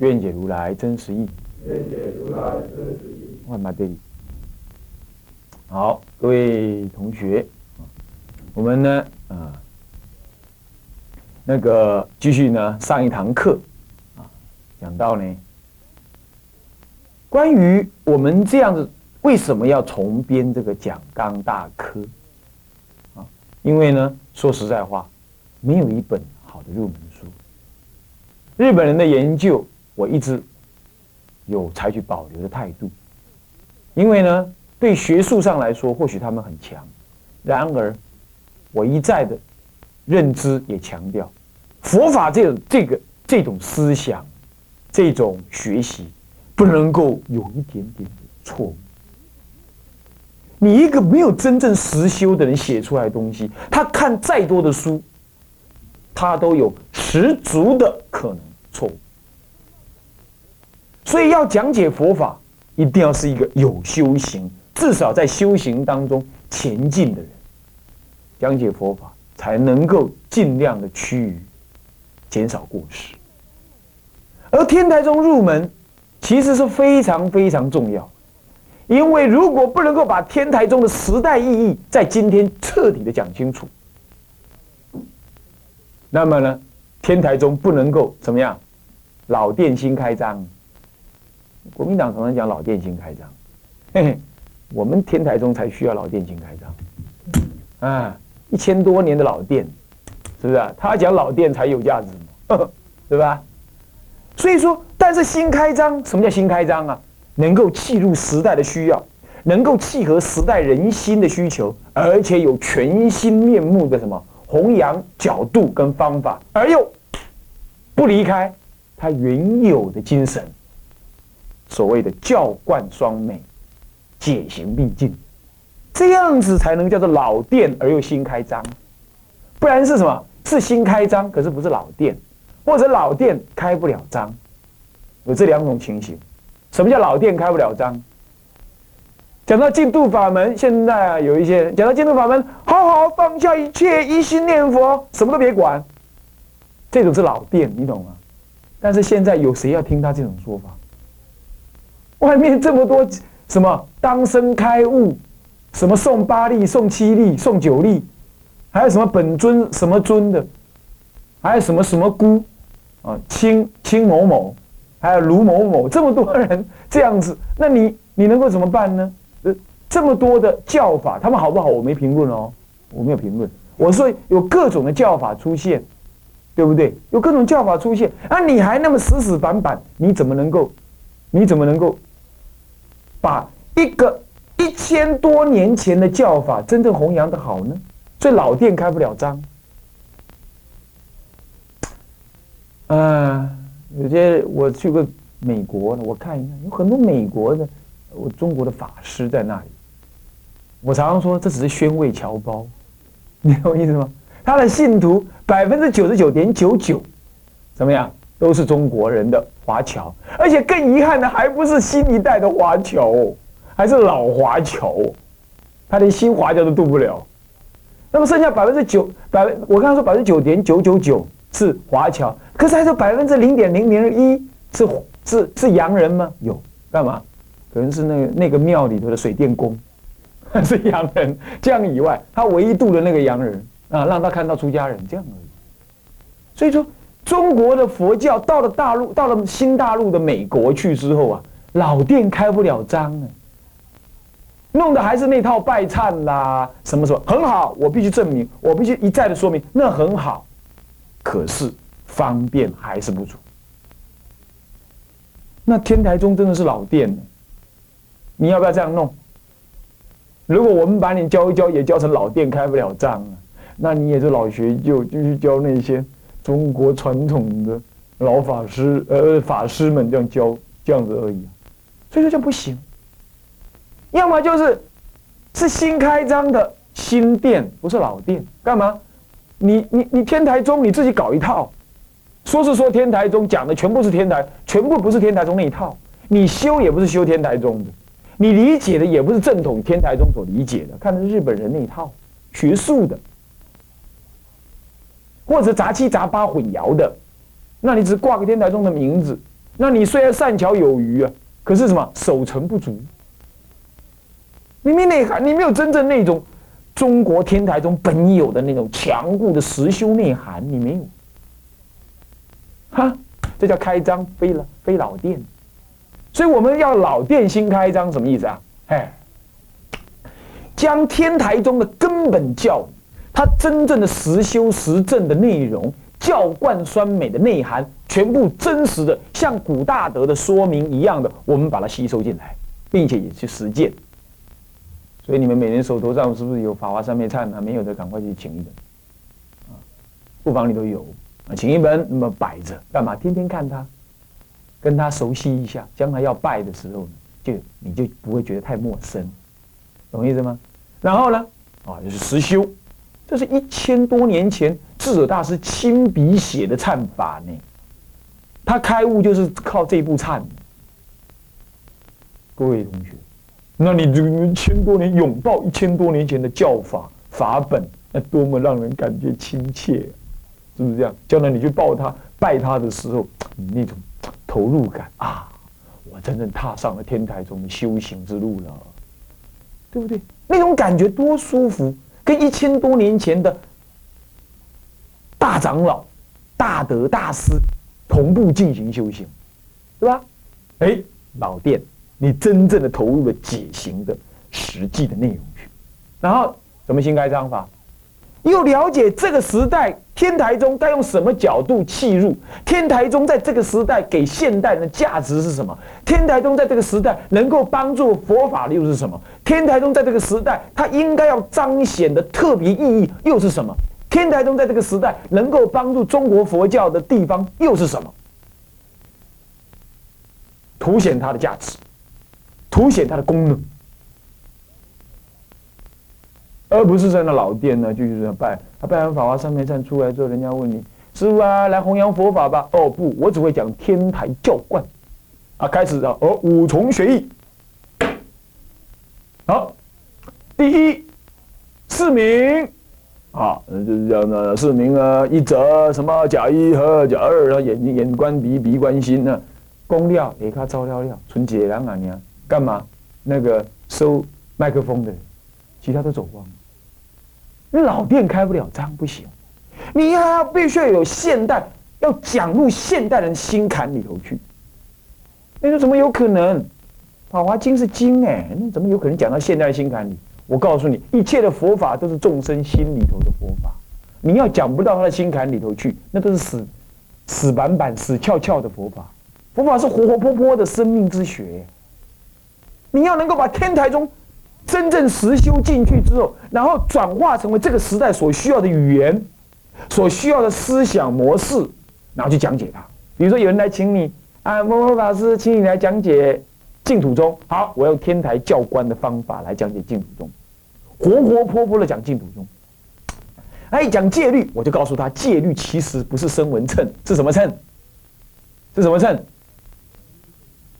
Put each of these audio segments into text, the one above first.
愿解如来真实义。愿解如来真实义。万马对。好，各位同学，我们呢，啊，那个继续呢，上一堂课，啊，讲到呢，关于我们这样子为什么要重编这个讲纲大科，啊，因为呢，说实在话，没有一本好的入门。日本人的研究，我一直。有采取保留的态度，因为呢，对学术上来说，或许他们很强。然而，我一再的认知也强调，佛法这种这个这种思想，这种学习，不能够有一点点的错误。你一个没有真正实修的人写出来的东西，他看再多的书，他都有十足的可能错误。所以要讲解佛法，一定要是一个有修行，至少在修行当中前进的人，讲解佛法才能够尽量的趋于减少过失。而天台宗入门其实是非常非常重要，因为如果不能够把天台宗的时代意义在今天彻底的讲清楚，那么呢，天台宗不能够怎么样，老店新开张。国民党常常讲老店新开张，嘿嘿，我们天台宗才需要老店新开张，啊，一千多年的老店，是不是啊？他讲老店才有价值嘛，对吧？所以说，但是新开张，什么叫新开张啊？能够契入时代的需要，能够契合时代人心的需求，而且有全新面目的什么弘扬角度跟方法，而又不离开他原有的精神。所谓的教贯双美，解行并进，这样子才能叫做老店而又新开张，不然是什么？是新开张，可是不是老店，或者老店开不了张，有这两种情形。什么叫老店开不了张？讲到净土法门，现在啊有一些讲到净土法门，好好放下一切，一心念佛，什么都别管，这种是老店，你懂吗？但是现在有谁要听他这种说法？外面这么多什么当生开悟，什么送八粒、送七粒、送九粒，还有什么本尊什么尊的，还有什么什么姑啊，亲亲某某，还有卢某某，这么多人这样子，那你你能够怎么办呢？呃，这么多的教法，他们好不好？我没评论哦，我没有评论。我说有各种的教法出现，对不对？有各种教法出现，啊，你还那么死死板板，你怎么能够？你怎么能够？把一个一千多年前的教法真正弘扬的好呢？所以老店开不了张。啊，有些我去过美国，我看一看，有很多美国的，我中国的法师在那里。我常常说，这只是宣慰侨胞，你懂我意思吗？他的信徒百分之九十九点九九，怎么样？都是中国人的华侨，而且更遗憾的还不是新一代的华侨，还是老华侨，他连新华侨都渡不了。那么剩下百分之九百，我刚才说百分之九点九九九是华侨，可是还有百分之零点零零一是是是洋人吗？有干嘛？可能是那个那个庙里头的水电工 是洋人，这样以外，他唯一渡的那个洋人啊，让他看到出家人这样而已。所以说。中国的佛教到了大陆，到了新大陆的美国去之后啊，老店开不了张啊，弄的还是那套拜忏啦，什么什么很好，我必须证明，我必须一再的说明，那很好，可是方便还是不足。那天台宗真的是老店呢，你要不要这样弄？如果我们把你教一教，也教成老店开不了张啊，那你也是老学究，继续教那些。中国传统的老法师呃法师们这样教这样子而已，所以说就不行。要么就是是新开张的新店，不是老店，干嘛？你你你天台宗你自己搞一套，说是说天台宗讲的全部是天台，全部不是天台宗那一套。你修也不是修天台宗的，你理解的也不是正统天台宗所理解的，看的是日本人那一套学术的，或者杂七杂八混淆的。那你只挂个天台宗的名字，那你虽然善巧有余啊，可是什么守成不足？你没内涵，你没有真正那种。中国天台中本有的那种强固的实修内涵，你没有，哈，这叫开张飞了飞老店，所以我们要老店新开张，什么意思啊？哎，将天台中的根本教，它真正的实修实证的内容，教贯酸美的内涵，全部真实的像古大德的说明一样的，我们把它吸收进来，并且也去实践。所以你们每年手头上是不是有《法华三昧忏》啊？没有的，赶快去请一本，啊，库房里都有，请一本，那么摆着干嘛？天天看它，跟他熟悉一下，将来要拜的时候呢，就你就不会觉得太陌生，懂意思吗？然后呢，啊，就是实修，这是一千多年前智者大师亲笔写的忏法呢，他开悟就是靠这部忏。各位同学。那你这一千多年拥抱一千多年前的教法法本，那多么让人感觉亲切，是不是这样？将来你去抱他拜他的时候，你那种投入感啊，我真正踏上了天台中的修行之路了，对不对？那种感觉多舒服，跟一千多年前的大长老、大德大师同步进行修行，对吧？哎，老店。你真正的投入了解行的实际的内容去，然后怎么新开张法？又了解这个时代天台宗该用什么角度切入？天台宗在这个时代给现代的价值是什么？天台宗在这个时代能够帮助佛法的又是什么？天台宗在这个时代它应该要彰显的特别意义又是什么？天台宗在这个时代能够帮助中国佛教的地方又是什么？凸显它的价值。凸显它的功能，而不是在那老店呢，就是这样拜。他拜完法华三昧忏出来之后，人家问你师傅啊，来弘扬佛法吧？哦不，我只会讲天台教观。啊，开始啊，哦，五重学艺。好，第一，四名，啊，就是这样的四名啊，一则什么甲一和甲二啊，眼睛眼观鼻，鼻观心呢，公料也看照料料，纯洁然啊娘。干嘛？那个收麦克风的人，其他都走光了。你老店开不了张，不行。你还要必须要有现代，要讲入现代人心坎里头去。你说怎么有可能？《法华经》是经哎，那怎么有可能讲到现代心坎里？我告诉你，一切的佛法都是众生心里头的佛法。你要讲不到他的心坎里头去，那都是死死板板、死翘翘的佛法。佛法是活活泼泼的生命之学。你要能够把天台中真正实修进去之后，然后转化成为这个时代所需要的语言，所需要的思想模式，然后去讲解它。比如说有人来请你啊，某某法师，请你来讲解净土宗。好，我用天台教官的方法来讲解净土宗，活活泼泼的讲净土宗。哎，讲戒律，我就告诉他，戒律其实不是声闻称，是什么称？是什么称？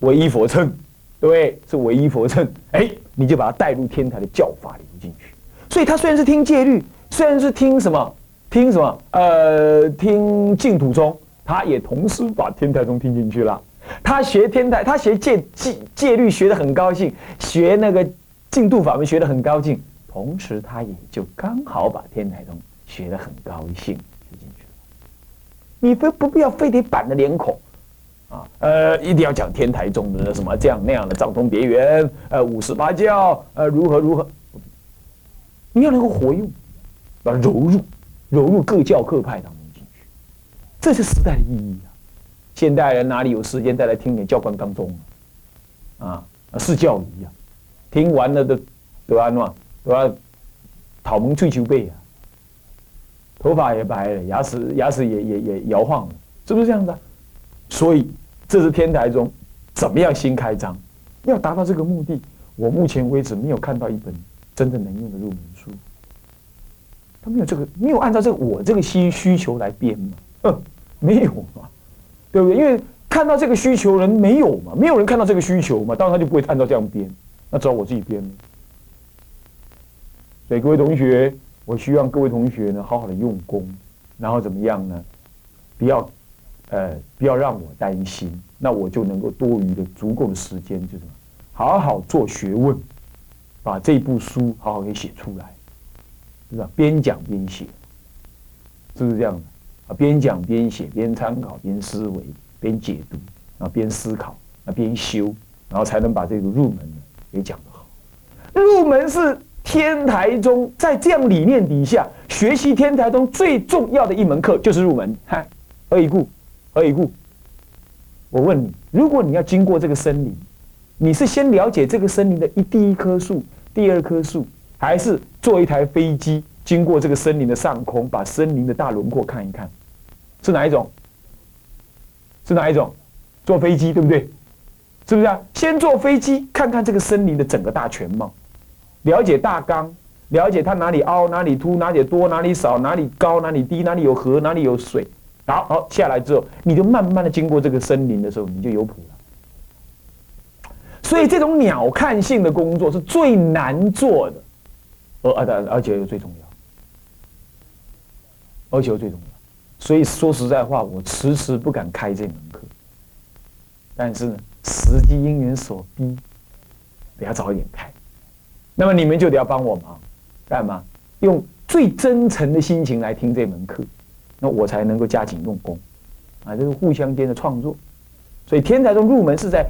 唯一佛称。对，是唯一佛称。哎，你就把它带入天台的教法里头进去。所以他虽然是听戒律，虽然是听什么，听什么，呃，听净土宗，他也同时把天台宗听进去了。他学天台，他学戒戒戒律学的很高兴，学那个净土法门学的很高兴，同时他也就刚好把天台宗学的很高兴学进去了。你非不必要非得板着脸孔。啊，呃，一定要讲天台宗的什么这样那样的藏通别圆，呃，五十八教，呃，如何如何，你要能够活用，把它揉入，融入各教各派当中进去，这是时代的意义啊！现代人哪里有时间再来听点教官当中啊？啊，是教仪啊，听完了的得安嘛，都要讨蒙追求背啊，头发也白了，牙齿牙齿也也也摇晃了，是不是这样子？所以这是天台宗怎么样新开张？要达到这个目的，我目前为止没有看到一本真的能用的入门书。他没有这个，没有按照这个我这个需需求来编嘛？嗯，没有嘛，对不对？因为看到这个需求人没有嘛，没有人看到这个需求嘛，当然他就不会按照这样编，那只好我自己编了。所以各位同学，我希望各位同学呢，好好的用功，然后怎么样呢？不要，呃，不要让我担心，那我就能够多余的、足够的时间，就什么，好好做学问，把这部书好好给写出来，是吧？边讲边写，是不是这样的？啊，边讲边写，边参考，边思维，边解读，啊，边思考，啊，边修，然后才能把这个入门呢给讲得好。入门是。天台宗在这样理念底下学习天台宗最重要的一门课就是入门。嗨，何以故？何以故？我问你，如果你要经过这个森林，你是先了解这个森林的一第一棵树、第二棵树，还是坐一台飞机经过这个森林的上空，把森林的大轮廓看一看？是哪一种？是哪一种？坐飞机对不对？是不是啊？先坐飞机看看这个森林的整个大全貌。了解大纲，了解它哪里凹，哪里凸，哪里多，哪里少，哪里高，哪里低，哪里有河，哪里有水。好，好下来之后，你就慢慢的经过这个森林的时候，你就有谱了。所以这种鸟瞰性的工作是最难做的，而而而且又最重要，而且又最重要。所以说实在话，我迟迟不敢开这门课。但是呢，时机因缘所逼，得要早一点开。那么你们就得要帮我忙，干嘛？用最真诚的心情来听这门课，那我才能够加紧用功，啊，这是互相间的创作。所以天台宗入门是在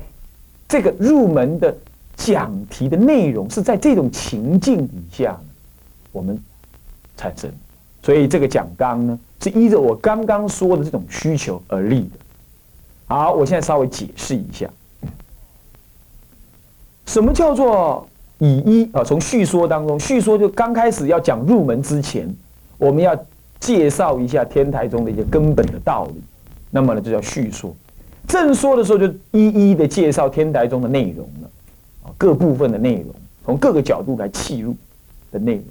这个入门的讲题的内容是在这种情境底下我们产生。所以这个讲纲呢，是依着我刚刚说的这种需求而立的。好，我现在稍微解释一下，什么叫做？以一啊，从叙说当中，叙说就刚开始要讲入门之前，我们要介绍一下天台中的一些根本的道理，那么呢，就叫叙说。正说的时候，就一一的介绍天台中的内容了，啊，各部分的内容，从各个角度来切入的内容。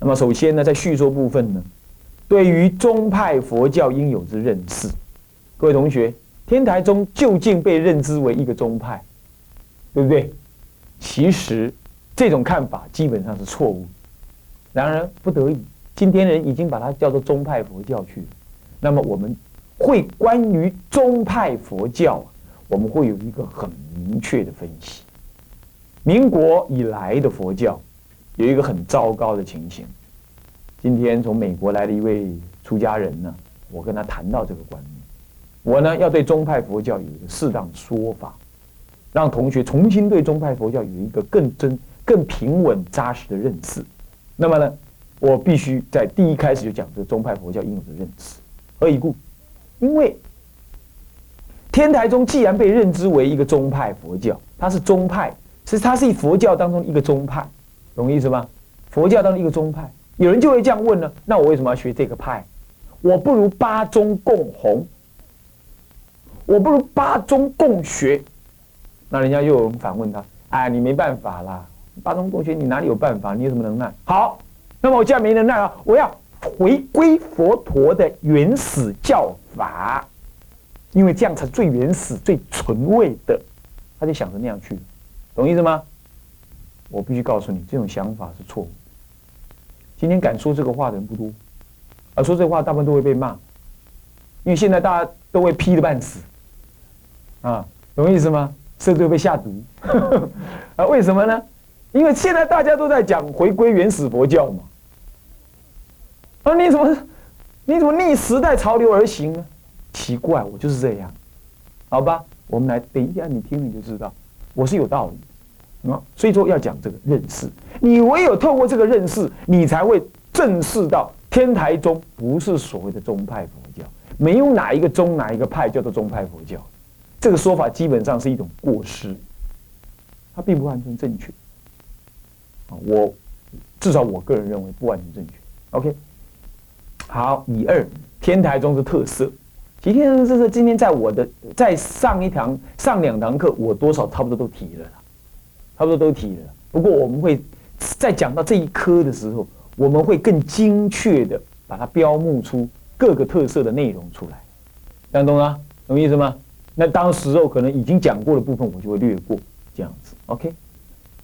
那么首先呢，在叙说部分呢，对于宗派佛教应有之认识，各位同学，天台宗究竟被认知为一个宗派，对不对？其实，这种看法基本上是错误。然而不得已，今天人已经把它叫做宗派佛教去了。那么我们会关于宗派佛教，我们会有一个很明确的分析。民国以来的佛教有一个很糟糕的情形。今天从美国来的一位出家人呢，我跟他谈到这个观念，我呢要对宗派佛教有一个适当说法。让同学重新对宗派佛教有一个更真、更平稳、扎实的认识。那么呢，我必须在第一开始就讲这宗派佛教应有的认知。何以故？因为天台宗既然被认知为一个宗派佛教，它是宗派，其实它是佛教当中一个宗派，懂意思吗？佛教当中一个宗派，有人就会这样问呢：那我为什么要学这个派？我不如八宗共弘，我不如八宗共学。那人家又有人反问他：“哎，你没办法啦，八宗共学，你哪里有办法？你有什么能耐？”好，那么我既然没能耐啊，我要回归佛陀的原始教法，因为这样才最原始、最纯味的。他就想着那样去，懂意思吗？我必须告诉你，这种想法是错误。今天敢说这个话的人不多，而说这话大部分都会被骂，因为现在大家都会批的半死，啊，懂意思吗？甚至会被下毒 啊？为什么呢？因为现在大家都在讲回归原始佛教嘛。啊，你怎么你怎么逆时代潮流而行呢？奇怪，我就是这样。好吧，我们来等一下，你听你就知道，我是有道理啊。所以说要讲这个认识，你唯有透过这个认识，你才会正视到天台宗不是所谓的宗派佛教，没有哪一个宗哪一个派叫做宗派佛教。这个说法基本上是一种过失，它并不完全正确。我至少我个人认为不完全正确。OK，好，以二天台宗的特色，提天台宗这是今天在我的在上一堂上两堂课，我多少差不多都提了差不多都提了。不过我们会在讲到这一科的时候，我们会更精确的把它标目出各个特色的内容出来，这样懂吗？懂意思吗？那当时候可能已经讲过的部分，我就会略过这样子。OK，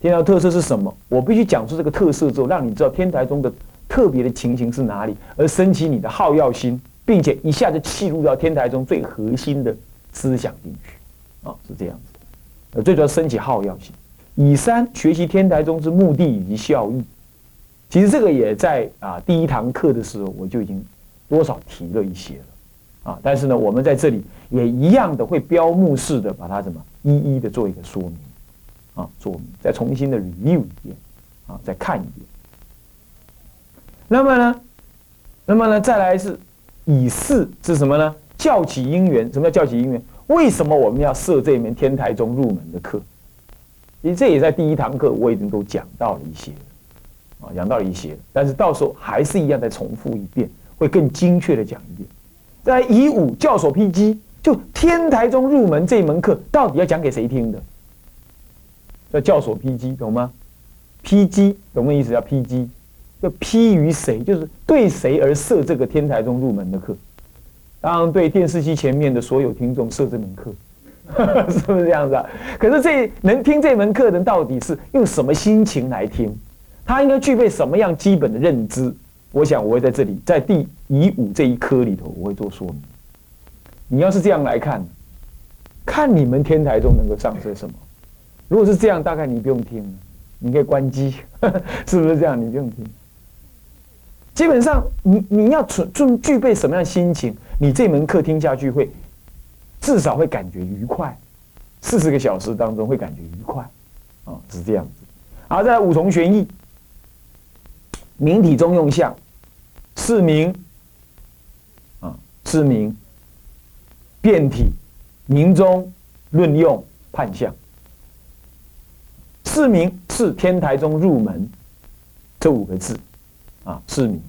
天台特色是什么？我必须讲出这个特色之后，让你知道天台中的特别的情形是哪里，而升起你的好药心，并且一下子契入到天台中最核心的思想进去。啊，是这样子。呃，最主要升起好药心。以三学习天台宗之目的以及效益，其实这个也在啊第一堂课的时候我就已经多少提了一些了，啊，但是呢，我们在这里也一样的会标目式的把它怎么一一的做一个说明，啊，做再重新的 review 一遍，啊，再看一遍。那么呢，那么呢，再来是以四是什么呢？教起因缘，什么叫教起因缘？为什么我们要设这门天台宗入门的课？其实这也在第一堂课我已经都讲到了一些，啊，讲到了一些，但是到时候还是一样再重复一遍，会更精确的讲一遍。在以五教所披基，就天台中入门这门课，到底要讲给谁听的？叫教所 PG，懂吗？？PG，懂的意思？叫 PG，，要披于谁？就是对谁而设这个天台中入门的课？当然对电视机前面的所有听众设这门课。是不是这样子啊？可是这能听这门课的人到底是用什么心情来听？他应该具备什么样基本的认知？我想我会在这里，在第乙五这一科里头，我会做说明。你要是这样来看，看你们天台中能够上些什么？如果是这样，大概你不用听，你可以关机，是不是这样？你不用听。基本上，你你要存具具备什么样心情？你这门课听下去会。至少会感觉愉快，四十个小时当中会感觉愉快，啊，是这样子。而在五重玄义，明体中用相，是明，啊，是明，变体，明中论用判相，是明是天台中入门这五个字，啊，是明，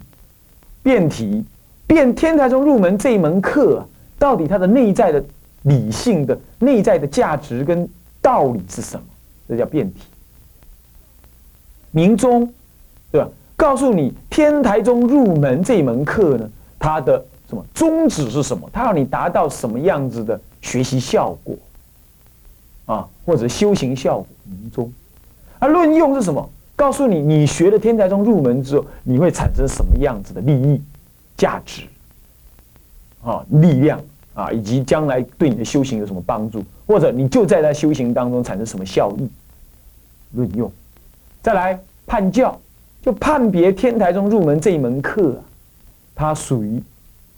辩题，辩天台中入门这一门课啊，到底它的内在的。理性的内在的价值跟道理是什么？这叫辩题。明宗，对吧？告诉你天台宗入门这门课呢，它的什么宗旨是什么？它要你达到什么样子的学习效果啊，或者修行效果？明宗。而论用是什么？告诉你你学了天台宗入门之后，你会产生什么样子的利益、价值啊、力量。啊，以及将来对你的修行有什么帮助，或者你就在他修行当中产生什么效益？论用，再来判教，就判别天台宗入门这一门课啊，它属于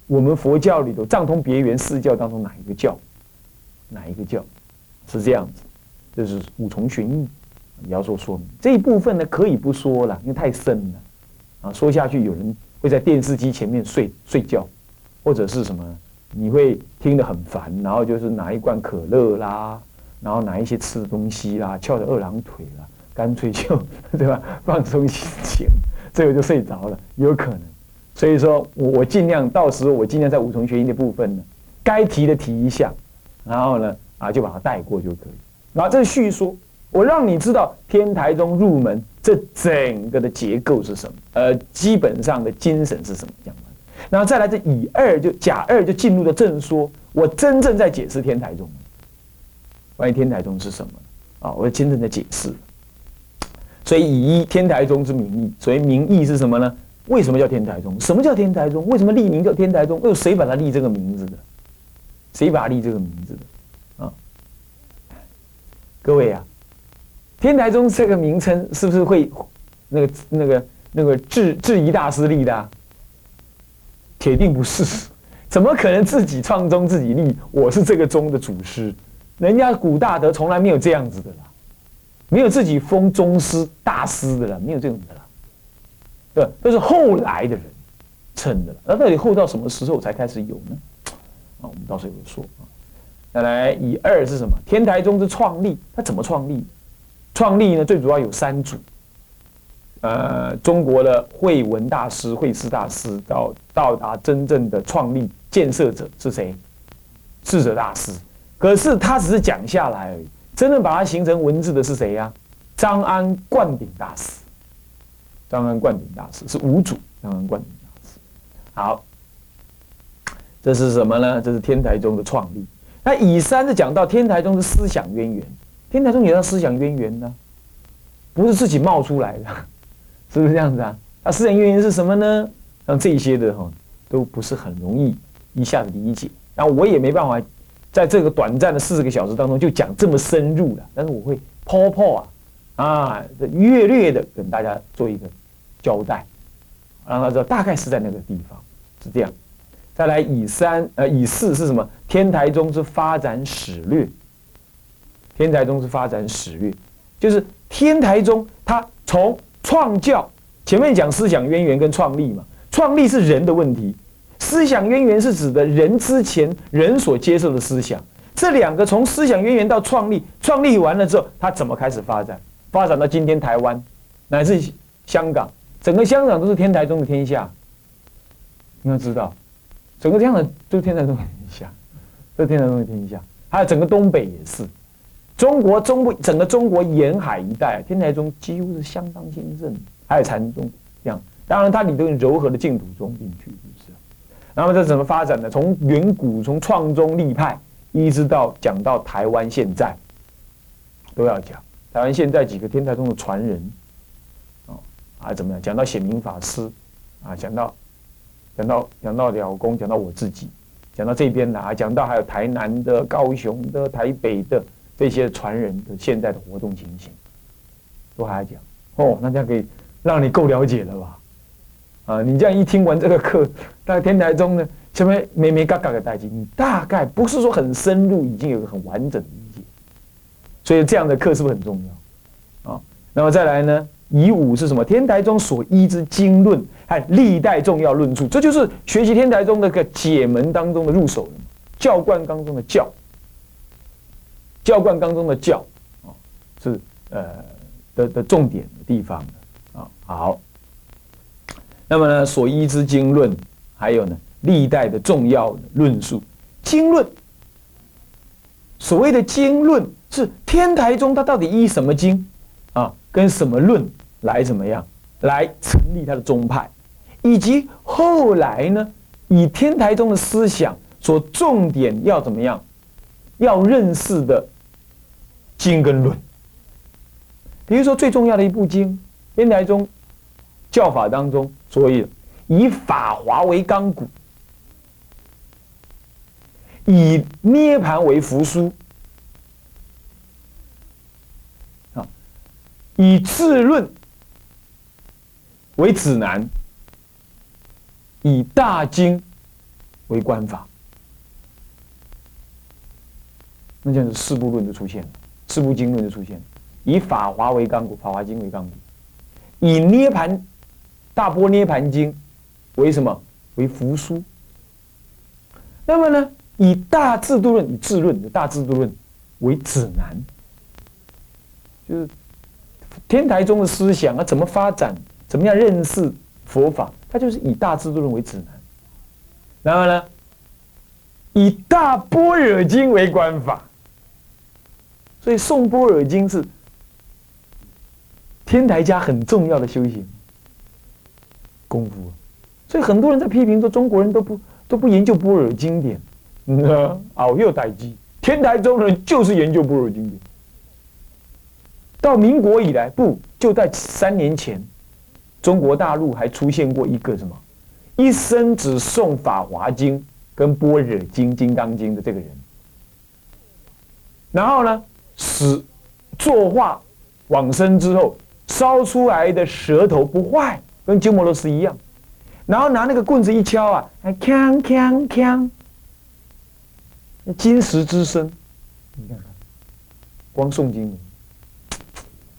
我们佛教里头藏通别圆四教当中哪一个教？哪一个教？是这样子，这是五重玄义，你要做说明这一部分呢，可以不说了，因为太深了啊，说下去有人会在电视机前面睡睡觉，或者是什么？你会听得很烦，然后就是拿一罐可乐啦，然后拿一些吃的东西啦，翘着二郎腿啦，干脆就对吧，放松心情，这个就睡着了，有可能。所以说我我尽量到时候我尽量在五重学音的部分呢，该提的提一下，然后呢啊就把它带过就可以。然后这是叙说，我让你知道天台中入门这整个的结构是什么，呃，基本上的精神是什么样的。然后再来这乙二就甲二就进入了正说，我真正在解释天台宗，关于天台宗是什么啊？我真正在解释。所以以一天台宗之名义，所以名义是什么呢？为什么叫天台宗？什么叫天台宗？为什么立名叫天台宗？又谁把它立这个名字的？谁把它立这个名字的？啊，各位啊，天台宗这个名称是不是会那个那个那个质质疑大师立的？铁定不是，怎么可能自己创宗自己立？我是这个宗的祖师，人家古大德从来没有这样子的啦，没有自己封宗师大师的啦，没有这种的啦，对，都是后来的人称的了。那到底后到什么时候才开始有呢？啊，我们到时候会说啊。再来，以二是什么？天台宗之创立，它怎么创立？创立呢，最主要有三组。呃，中国的慧文大师、慧思大师到到达真正的创立建设者是谁？智者大师。可是他只是讲下来而已，真正把它形成文字的是谁呀？张安灌顶大师。张安灌顶大师是五祖。张安灌顶大师。好，这是什么呢？这是天台宗的创立。那以三是讲到天台宗的思想渊源，天台宗有思想渊源呢，不是自己冒出来的，是不是这样子啊？那思想渊源是什么呢？像这些的哈，都不是很容易一下子理解。然后我也没办法。在这个短暂的四十个小时当中，就讲这么深入了。但是我会泡泡啊，啊，略略的跟大家做一个交代，让他知道大概是在那个地方是这样。再来以三呃以四是什么？天台宗之发展史略。天台宗是发展史略，就是天台宗它从创教前面讲思想渊源跟创立嘛，创立是人的问题。思想渊源是指的人之前人所接受的思想，这两个从思想渊源到创立，创立完了之后，它怎么开始发展？发展到今天台湾乃至香港，整个香港都是天台宗的天下。你要知道，整个香港都是天台宗的天下，都是天台宗的天下。还有整个东北也是，中国中部整个中国沿海一带，天台宗几乎是相当兴盛。还有禅宗这样，当然它里头柔和的净土宗进去。是不是那么这怎么发展呢？从远古，从创宗立派，一直到讲到台湾现在，都要讲台湾现在几个天台宗的传人，哦，啊怎么样？讲到显明法师，啊讲到讲到讲到了公，讲到我自己，讲到这边的啊，讲到还有台南的、高雄的、台北的这些传人的现在的活动情形，都还要讲哦，那这样可以让你够了解了吧？啊，你这样一听完这个课，在天台中呢，前面没没嘎嘎的带进，你大概不是说很深入，已经有个很完整的理解。所以这样的课是不是很重要？啊，那么再来呢，以五是什么？天台中所依之经论和历代重要论述，这就是学习天台中那个解门当中的入手教观当中的教，教观当中的教啊，是呃的的重点的地方啊，好。那么呢，所依之经论，还有呢，历代的重要论述，经论。所谓的经论，是天台宗它到底依什么经啊，跟什么论来怎么样来成立它的宗派，以及后来呢，以天台宗的思想所重点要怎么样，要认识的经跟论。比如说最重要的一部经，天台中。教法当中，所以以法华为纲骨，以涅盘为扶苏，啊，以自论为指南，以大经为观法，那这样子四部论就出现了，四部经论就出现，以法华为纲骨，法华经为纲骨，以涅盘。大波涅盘经为什么为扶书？那么呢，以大制度论、以智论的大制度论为指南，就是天台宗的思想啊，怎么发展，怎么样认识佛法，它就是以大制度论为指南。然后呢，以大般若经为观法，所以宋般若经是天台家很重要的修行。功夫，所以很多人在批评说中国人都不都不研究般若经典，嗯，熬又待机。天台宗人就是研究般若经典。到民国以来，不就在三年前，中国大陆还出现过一个什么，一生只诵法华经跟般若经、金刚经的这个人，然后呢，死作画往生之后，烧出来的舌头不坏。跟鸠摩罗什一样，然后拿那个棍子一敲啊，还锵锵锵，金石之声，你看看，光诵经，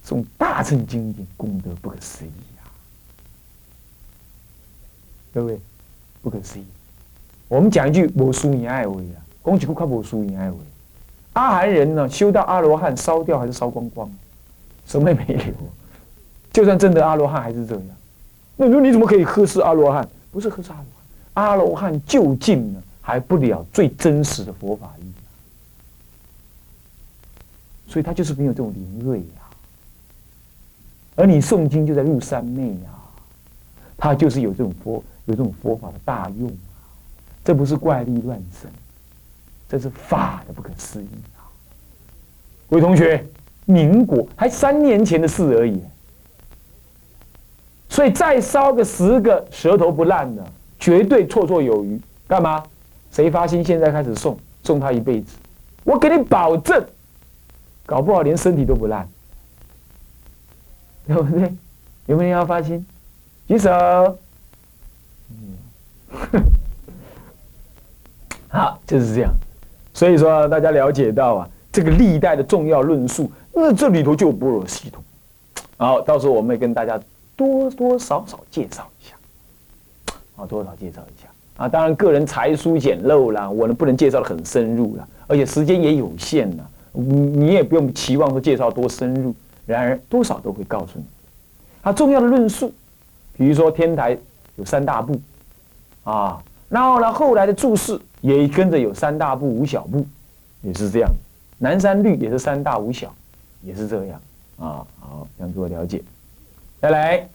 诵大乘经典，功德不可思议啊！各位？不可思议。我们讲一句“无输赢爱为”啊，恭喜顾靠无输赢爱为。阿含人呢，修到阿罗汉，烧掉还是烧光光，什么也没留。就算真的阿罗汉，还是这样。那你说你怎么可以喝是阿罗汉？不是喝是阿罗汉，阿罗汉就近呢，还不了最真实的佛法义，所以他就是没有这种灵锐呀。而你诵经就在入三昧呀，他就是有这种佛有这种佛法的大用啊，这不是怪力乱神，这是法的不可思议啊！各位同学，民国还三年前的事而已，所以再烧个十个舌头不烂的，绝对绰绰有余。干嘛？谁发心现在开始送，送他一辈子，我给你保证，搞不好连身体都不烂。对不对？有没有人要发心？举手。好，就是这样。所以说，大家了解到啊，这个历代的重要论述，那这里头就有般若系统。好，到时候我们也跟大家多多少少介绍一下。啊，多少介绍一下啊？当然，个人才疏简陋啦，我呢不能介绍的很深入了，而且时间也有限了。你你也不用期望说介绍多深入。然而，多少都会告诉你，啊重要的论述，比如说天台有三大部，啊，然后呢，后来的注释也跟着有三大部五小部，也是这样，南山律也是三大五小，也是这样啊。好，让诸位了解。再来，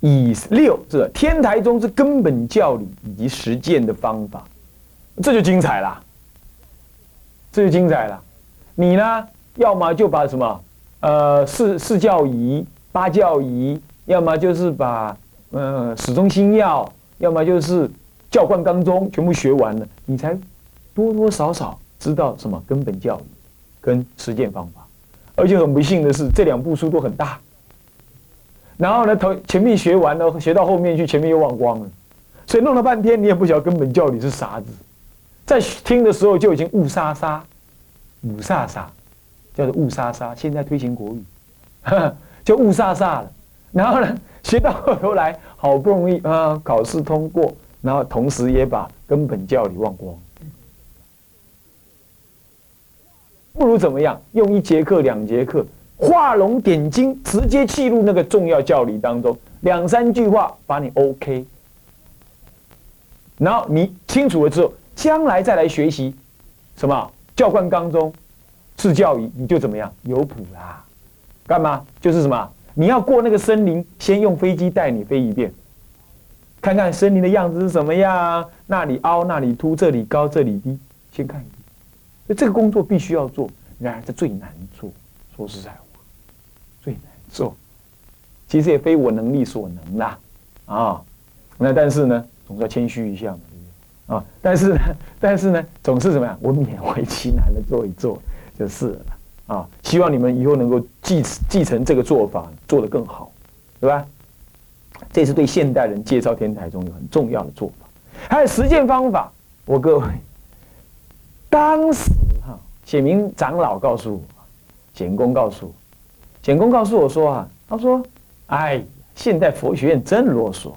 以六这天台宗之根本教理以及实践的方法，这就精彩了，这就精彩了。你呢，要么就把什么？呃，四四教仪、八教仪，要么就是把呃始终心要，要么就是教贯纲宗全部学完了，你才多多少少知道什么根本教育跟实践方法。而且很不幸的是，这两部书都很大，然后呢，头前面学完了，学到后面去，前面又忘光了，所以弄了半天你也不晓得根本教理是啥子，在听的时候就已经雾沙沙、雾沙沙。叫做雾沙沙，现在推行国语，就雾沙沙了。然后呢，学到后头来，好不容易啊，考试通过，然后同时也把根本教理忘光。不如怎么样？用一节课、两节课，画龙点睛，直接记录那个重要教理当中，两三句话把你 OK。然后你清楚了之后，将来再来学习什么教官纲中。是教育，你就怎么样？有谱啦，干嘛？就是什么？你要过那个森林，先用飞机带你飞一遍，看看森林的样子是什么样，那里凹，那里凸，这里高，这里低，先看一遍。那这个工作必须要做，然而这最难做。说实在话，最难做。其实也非我能力所能啦，啊，那但是呢，总是要谦虚一下嘛，啊，但是呢，但是呢，总是怎么样？我勉为其难的做一做。就是了啊！希望你们以后能够继继承这个做法，做得更好，对吧？这是对现代人介绍天台中有很重要的做法。还有实践方法，我各位，当时哈显明长老告诉我，简公告诉我，显公告诉我说啊，他说：“哎，现代佛学院真啰嗦，